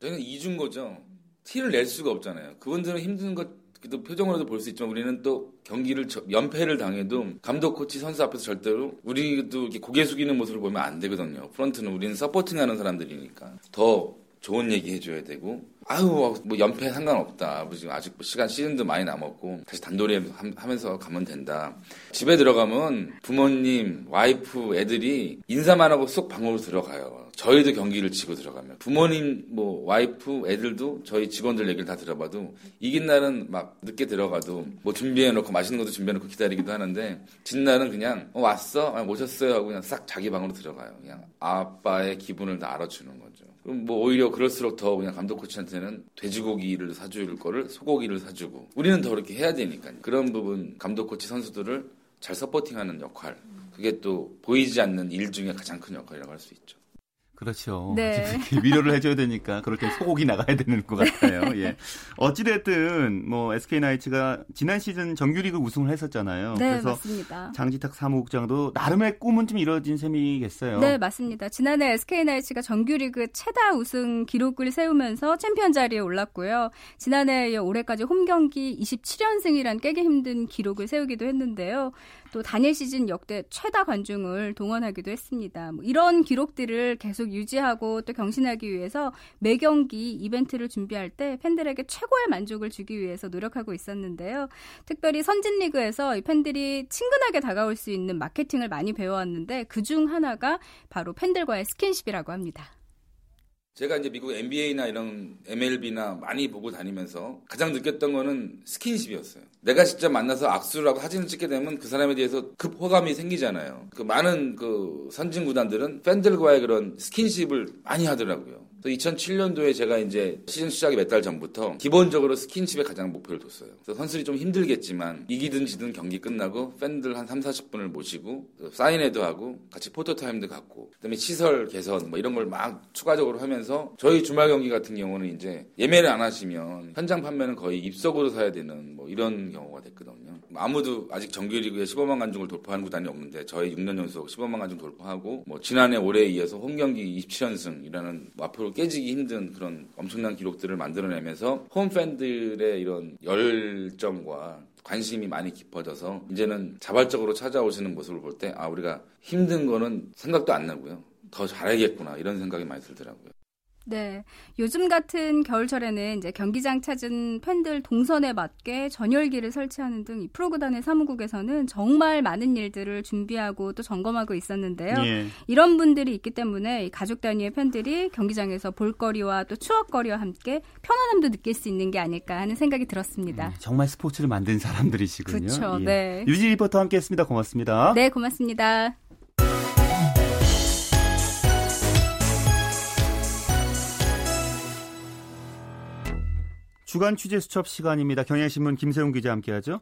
저희는 이중고죠. 티를 낼 수가 없잖아요. 그분들은 힘든 것 또 표정으로도 볼 수 있지만 우리는 또 경기를 연패를 당해도 감독 코치 선수 앞에서 절대로 우리도 이렇게 고개 숙이는 모습을 보면 안 되거든요. 프런트는 우리는 서포팅하는 사람들이니까 더 좋은 얘기 해줘야 되고 아유 뭐 연패 상관없다. 뭐 지금 아직 시간 시즌도 많이 남았고 다시 단도리 하면서 가면 된다. 집에 들어가면 부모님, 와이프, 애들이 인사만 하고 쏙 방으로 들어가요. 저희도 경기를 치고 들어가면 부모님 뭐 와이프 애들도 저희 직원들 얘기를 다 들어봐도 이긴 날은 막 늦게 들어가도 뭐 준비해 놓고 맛있는 것도 준비해 놓고 기다리기도 하는데 진 날은 그냥 어, 왔어? 아, 모셨어요 하고 그냥 싹 자기 방으로 들어가요. 그냥 아빠의 기분을 다 알아주는 거죠. 그럼 뭐 오히려 그럴수록 더 그냥 감독 코치한테는 돼지고기를 사줄 거를 소고기를 사주고 우리는 더 그렇게 해야 되니까 그런 부분 감독 코치 선수들을 잘 서포팅하는 역할 그게 또 보이지 않는 일 중에 가장 큰 역할이라고 할 수 있죠. 그렇죠. 네. 위로를 해줘야 되니까 그럴 때 소고기 나가야 되는 것 같아요. 예. 어찌됐든 뭐 SK 나이츠가 지난 시즌 정규리그 우승을 했었잖아요. 네, 그래서 맞습니다. 장지탁 사무국장도 나름의 꿈은 좀 이뤄진 셈이겠어요. 네, 맞습니다. 지난해 SK 나이츠가 정규리그 최다 우승 기록을 세우면서 챔피언 자리에 올랐고요. 지난해 올해까지 홈 경기 27연승이란 깨기 힘든 기록을 세우기도 했는데요. 또 단일 시즌 역대 최다 관중을 동원하기도 했습니다. 뭐 이런 기록들을 계속 유지하고 또 경신하기 위해서 매 경기 이벤트를 준비할 때 팬들에게 최고의 만족을 주기 위해서 노력하고 있었는데요. 특별히 선진 리그에서 팬들이 친근하게 다가올 수 있는 마케팅을 많이 배워왔는데 그 중 하나가 바로 팬들과의 스킨십이라고 합니다. 제가 이제 미국 NBA나 이런 MLB나 많이 보고 다니면서 가장 느꼈던 거는 스킨십이었어요. 내가 직접 만나서 악수를 하고 사진을 찍게 되면 그 사람에 대해서 급 호감이 생기잖아요. 그 많은 그 선진 구단들은 팬들과의 그런 스킨십을 많이 하더라고요. 2007년도에 제가 이제 시즌 시작이 몇 달 전부터 기본적으로 스킨십에 가장 목표를 뒀어요. 그래서 선수들이 좀 힘들겠지만 이기든 지든 경기 끝나고 팬들 한 3, 40분을 모시고 사인회도 하고 같이 포토타임도 갖고 그다음에 시설 개선 뭐 이런 걸 막 추가적으로 하면서 저희 주말 경기 같은 경우는 이제 예매를 안 하시면 현장 판매는 거의 입석으로 사야 되는 뭐 이런 경우가 됐거든요. 아무도 아직 정규리그에 15만 관중을 돌파한 구단이 없는데 저희 6년 연속 15만 관중 돌파하고 뭐 지난해 올해에 이어서 홈 경기 27연승이라는 뭐 앞으로 깨지기 힘든 그런 엄청난 기록들을 만들어내면서 홈 팬들의 이런 열정과 관심이 많이 깊어져서 이제는 자발적으로 찾아오시는 모습을 볼 때 아 우리가 힘든 거는 생각도 안 나고요. 더 잘해야겠구나 이런 생각이 많이 들더라고요. 네. 요즘 같은 겨울철에는 이제 경기장 찾은 팬들 동선에 맞게 전열기를 설치하는 등 이 프로구단의 사무국에서는 정말 많은 일들을 준비하고 또 점검하고 있었는데요. 예. 이런 분들이 있기 때문에 가족 단위의 팬들이 경기장에서 볼거리와 또 추억거리와 함께 편안함도 느낄 수 있는 게 아닐까 하는 생각이 들었습니다. 음, 정말 스포츠를 만든 사람들이시군요. 그렇죠. 예. 네. 유지 리포터 함께했습니다. 고맙습니다. 네, 고맙습니다. 주간 취재 수첩 시간입니다. 경향신문 김세웅 기자 함께하죠.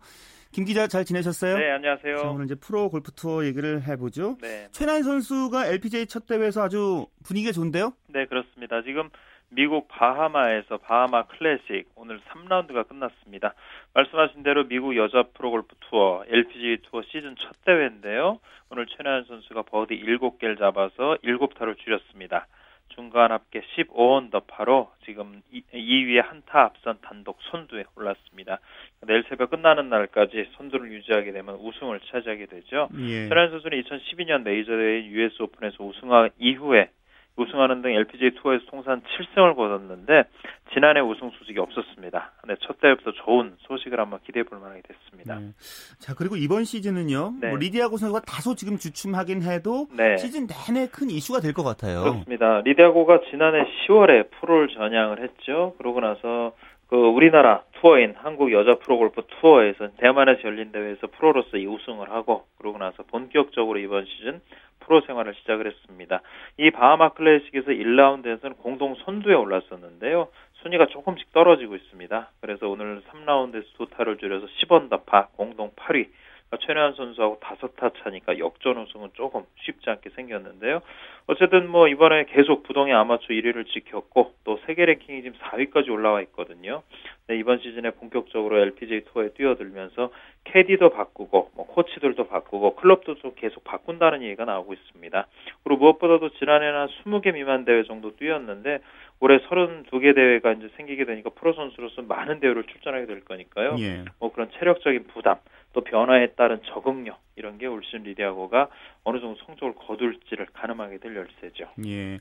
김 기자 잘 지내셨어요? 네, 안녕하세요. 자, 오늘 이제 프로 골프 투어 얘기를 해보죠. 네. 최난 선수가 LPGA 첫 대회에서 아주 분위기가 좋은데요? 네, 그렇습니다. 지금 미국 바하마에서 바하마 클래식 오늘 3라운드가 끝났습니다. 말씀하신 대로 미국 여자 프로골프 투어 LPGA 투어 시즌 첫 대회인데요. 오늘 최나연 선수가 버디 7개를 잡아서 7타를 줄였습니다. 중간 합계 15언더파로 지금 2위에 한타 앞선 단독 선두에 올랐습니다. 내일 새벽 끝나는 날까지 선두를 유지하게 되면 우승을 차지하게 되죠. 예. 최나연 선수는 2012년 메이저 대회 US 오픈에서 우승한 이후에 우승하는 등 LPGA 투어에서 통산 7승을 거뒀는데 지난해 우승 소식이 없었습니다. 네, 첫 대회부터 좋은 소식을 한번 기대해 볼 만하게 됐습니다. 네. 자 그리고 이번 시즌은요. 네. 뭐 리디아고 선수가 다소 지금 주춤하긴 해도 네. 시즌 내내 큰 이슈가 될 것 같아요. 그렇습니다. 리디아고가 지난해 10월에 프로를 전향을 했죠. 그러고 나서 그 우리나라 투어인 한국 여자 프로골프 투어에서 대만에서 열린 대회에서 프로로서 이 우승을 하고 그러고 나서 본격적으로 이번 시즌 프로 생활을 시작을 했습니다. 이 바하마 클래식에서 1라운드에서는 공동 선두에 올랐었는데요. 순위가 조금씩 떨어지고 있습니다. 그래서 오늘 3라운드에서 두 타를 줄여서 10언더파 공동 8위 그러니까 최나연 선수하고 다섯 타 차니까 역전 우승은 조금 쉽지 않게 생겼는데요. 어쨌든 뭐 이번에 계속 부동의 아마추어 1위를 지켰고 또 세계 랭킹이 지금 4위까지 올라와 있거든요. 네, 이번 시즌에 본격적으로 LPGA 투어에 뛰어들면서 캐디도 바꾸고 뭐 코치들도 바꾸고 클럽도 좀 계속 바꾼다는 얘기가 나오고 있습니다. 그리고 무엇보다도 지난해는 한 20개 미만 대회 정도 뛰었는데 올해 32개 대회가 이제 생기게 되니까 프로 선수로서 많은 대회를 출전하게 될 거니까요. 예. 뭐 그런 체력적인 부담 또 변화에 따른 적응력 이런 게 올 시즌 리디아고가 어느 정도 성적을 거둘지를 가늠하게 될 열쇠죠. 예.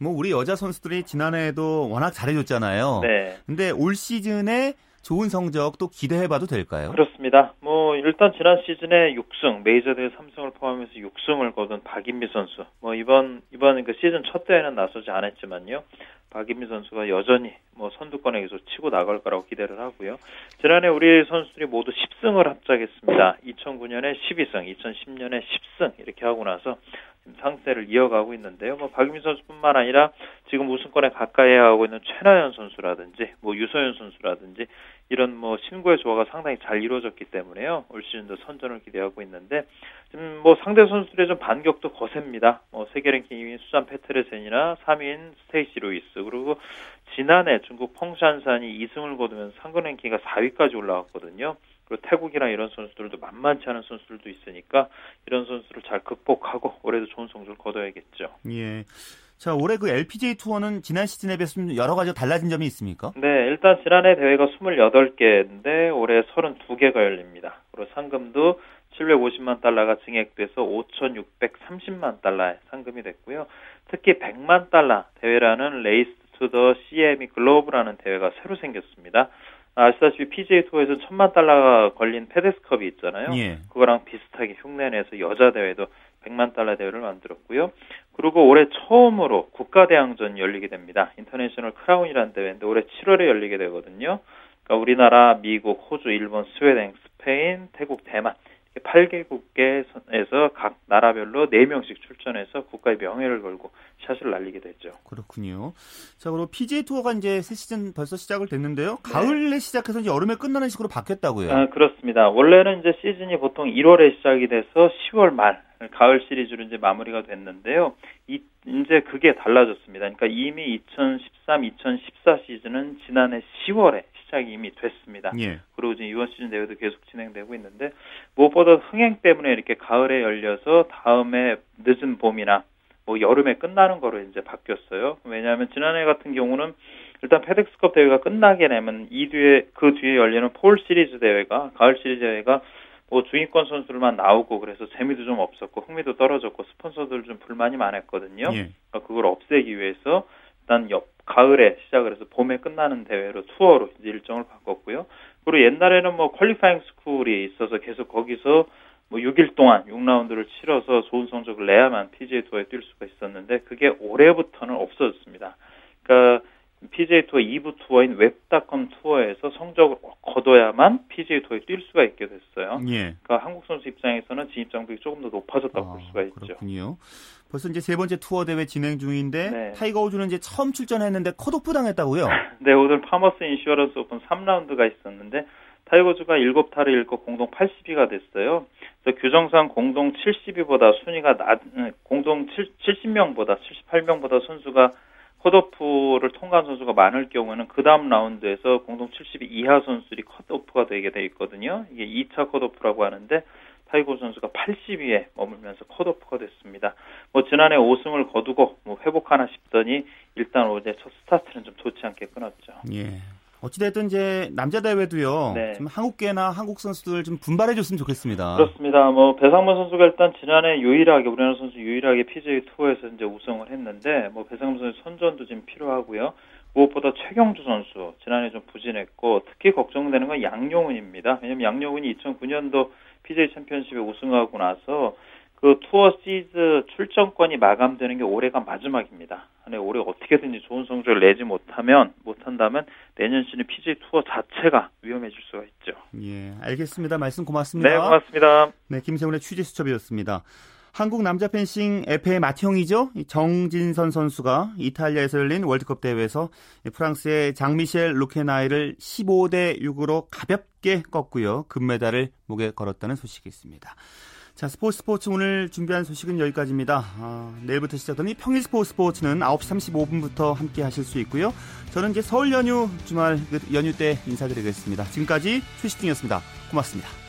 뭐 우리 여자 선수들이 지난해에도 워낙 잘해줬잖아요. 네. 근데 올 시즌에 좋은 성적 또 기대해봐도 될까요? 그렇습니다. 뭐 일단 지난 시즌에 6승 메이저 대회 3승을 포함해서 6승을 거둔 박인미 선수. 뭐 이번 이번 그 시즌 첫 대회는 나서지 않았지만요. 박인비 선수가 여전히 뭐 선두권에 계속 치고 나갈 거라고 기대를 하고요. 지난해 우리 선수들이 모두 10승을 합작했습니다. 2009년에 12승, 2010년에 10승 이렇게 하고 나서 상승세를 이어가고 있는데요. 뭐 박인비 선수뿐만 아니라 지금 우승권에 가까이 하고 있는 최나연 선수라든지 뭐 유소연 선수라든지 이런 뭐 신구의 조화가 상당히 잘 이루어졌기 때문에요. 올 시즌도 선전을 기대하고 있는데 지금 뭐 상대 선수들의 좀 반격도 거셉니다. 뭐 세계 랭킹 2위인 수잔 페테르센이나 3위인 스테이시 루이스 그리고 지난해 중국 펑샨산이 2승을 거두면서 상금 랭킹가 4위까지 올라왔거든요. 그리고 태국이나 이런 선수들도 만만치 않은 선수들도 있으니까 이런 선수를 잘 극복하고 올해도 좋은 성적을 거둬야겠죠. 예. 자, 올해 그 LPGA 투어는 지난 시즌에 비해서 여러 가지 달라진 점이 있습니까? 네, 일단 지난해 대회가 28개인데 올해 32개가 열립니다. 그리고 상금도 750만 달러가 증액돼서 5,630만 달러의 상금이 됐고요. 특히 100만 달러 대회라는 레이스 투 더 CME 글로브라는 대회가 새로 생겼습니다. 아시다시피 PGA 투어에서 천만 달러가 걸린 FedEx컵이 있잖아요. 예. 그거랑 비슷하게 흉내내서 여자 대회도 100만 달러 대회를 만들었고요. 그리고 올해 처음으로 국가 대항전 열리게 됩니다. International Crown이라는 대회인데 올해 7월에 열리게 되거든요. 그러니까 우리나라, 미국, 호주, 일본, 스웨덴, 스페인, 태국, 대만 8개국에서 각 나라별로 4명씩 출전해서 국가의 명예를 걸고 샷을 날리게 됐죠. 그렇군요. 자, 그리고 PGA 투어가 이제 새 시즌 벌써 시작을 됐는데요. 네. 가을에 네. 시작해서 이제 여름에 끝나는 식으로 바뀌었다고요. 아, 그렇습니다. 원래는 이제 시즌이 보통 1월에 시작이 돼서 10월 말 가을 시리즈로 이제 마무리가 됐는데요. 이, 이제 그게 달라졌습니다. 그러니까 이미 2013, 2014 시즌은 지난해 10월에 시작이 이미 됐습니다. 예. 그리고 지금 이번 시즌 대회도 계속 진행되고 있는데 무엇보다 흥행 때문에 이렇게 가을에 열려서 다음에 늦은 봄이나 뭐 여름에 끝나는 거로 이제 바뀌었어요. 왜냐하면 지난해 같은 경우는 일단 FedEx컵 대회가 끝나게 되면 이 뒤에 그 뒤에 열리는 fall 시리즈 대회가 가을 시리즈 대회가 뭐 중위권 선수들만 나오고 그래서 재미도 좀 없었고 흥미도 떨어졌고 스폰서들 좀 불만이 많았거든요. 예. 그러니까 그걸 없애기 위해서 일단 옆 가을에 시작을 해서 봄에 끝나는 대회로 투어로 일정을 바꿨고요. 그리고 옛날에는 뭐 qualifying school이 있어서 계속 거기서 뭐 6일 동안 6라운드를 치러서 좋은 성적을 내야만 PGA 투어에 뛸 수가 있었는데 그게 올해부터는 없어졌습니다. 그러니까 PGA 투어 2부 투어인 Web.com 투어에서 성적을 거둬야만 PGA 투어에 뛸 수가 있게 됐어요. 예. 그러니까 한국 선수 입장에서는 진입 장벽이 조금 더 높아졌다고 아, 볼 수가 있죠. 그렇군요. 벌써 이제 세 번째 투어 대회 진행 중인데 네. 타이거 우즈는 이제 처음 출전했는데 컷오프 당했다고요? 네, 오늘 Farmers Insurance Open 3라운드가 있었는데 타이거 우즈가 7타를 잃고 공동 80위가 됐어요. 그래서 규정상 공동 70위보다 순위가 낮 공동 7, 70명보다 78명보다 선수가 컷오프를 통과한 선수가 많을 경우에는 그 다음 라운드에서 공동 70위 이하 선수들이 컷오프가 되게 돼 있거든요. 이게 2차 컷오프라고 하는데 타이거 선수가 80위에 머물면서 컷오프가 됐습니다. 뭐 지난해 5승을 거두고 뭐 회복하나 싶더니 일단 어제 첫 스타트는 좀 좋지 않게 끊었죠. 예. 어찌됐든 이제 남자 대회도요. 네. 좀 한국계나 한국 선수들 좀 분발해줬으면 좋겠습니다. 그렇습니다. 뭐 배상문 선수가 일단 지난해 유일하게 우리나라 선수 유일하게 PGA 투어에서 이제 우승을 했는데 뭐 배상문 선수 선전도 지금 필요하고요. 무엇보다 최경주 선수 지난해 좀 부진했고 특히 걱정되는 건 양용훈입니다. 왜냐하면 양용훈이 2009년도 PGA 챔피언십에 우승하고 나서 그 투어 시즈 출전권이 마감되는 게 올해가 마지막입니다. 네, 올해 어떻게든지 좋은 성적을 내지 못하면 못한다면 내년 시즌 PGA 투어 자체가 위험해질 수가 있죠. 예, 알겠습니다. 말씀 고맙습니다. 네, 고맙습니다. 네, 김세훈의 취재 수첩이었습니다. 한국 남자 펜싱 FA 맏형이죠. 정진선 선수가 이탈리아에서 열린 월드컵 대회에서 프랑스의 장미셸 루케나이를 15대 6으로 가볍게 꺾고요. 금메달을 목에 걸었다는 소식이 있습니다. 자, 스포츠 스포츠 오늘 준비한 소식은 여기까지입니다. 아, 내일부터 시작되는 평일 스포츠 스포츠는 9시 35분부터 함께 하실 수 있고요. 저는 이제 설 연휴 주말 그 연휴 때 인사드리겠습니다. 지금까지 최시중이었습니다. 고맙습니다.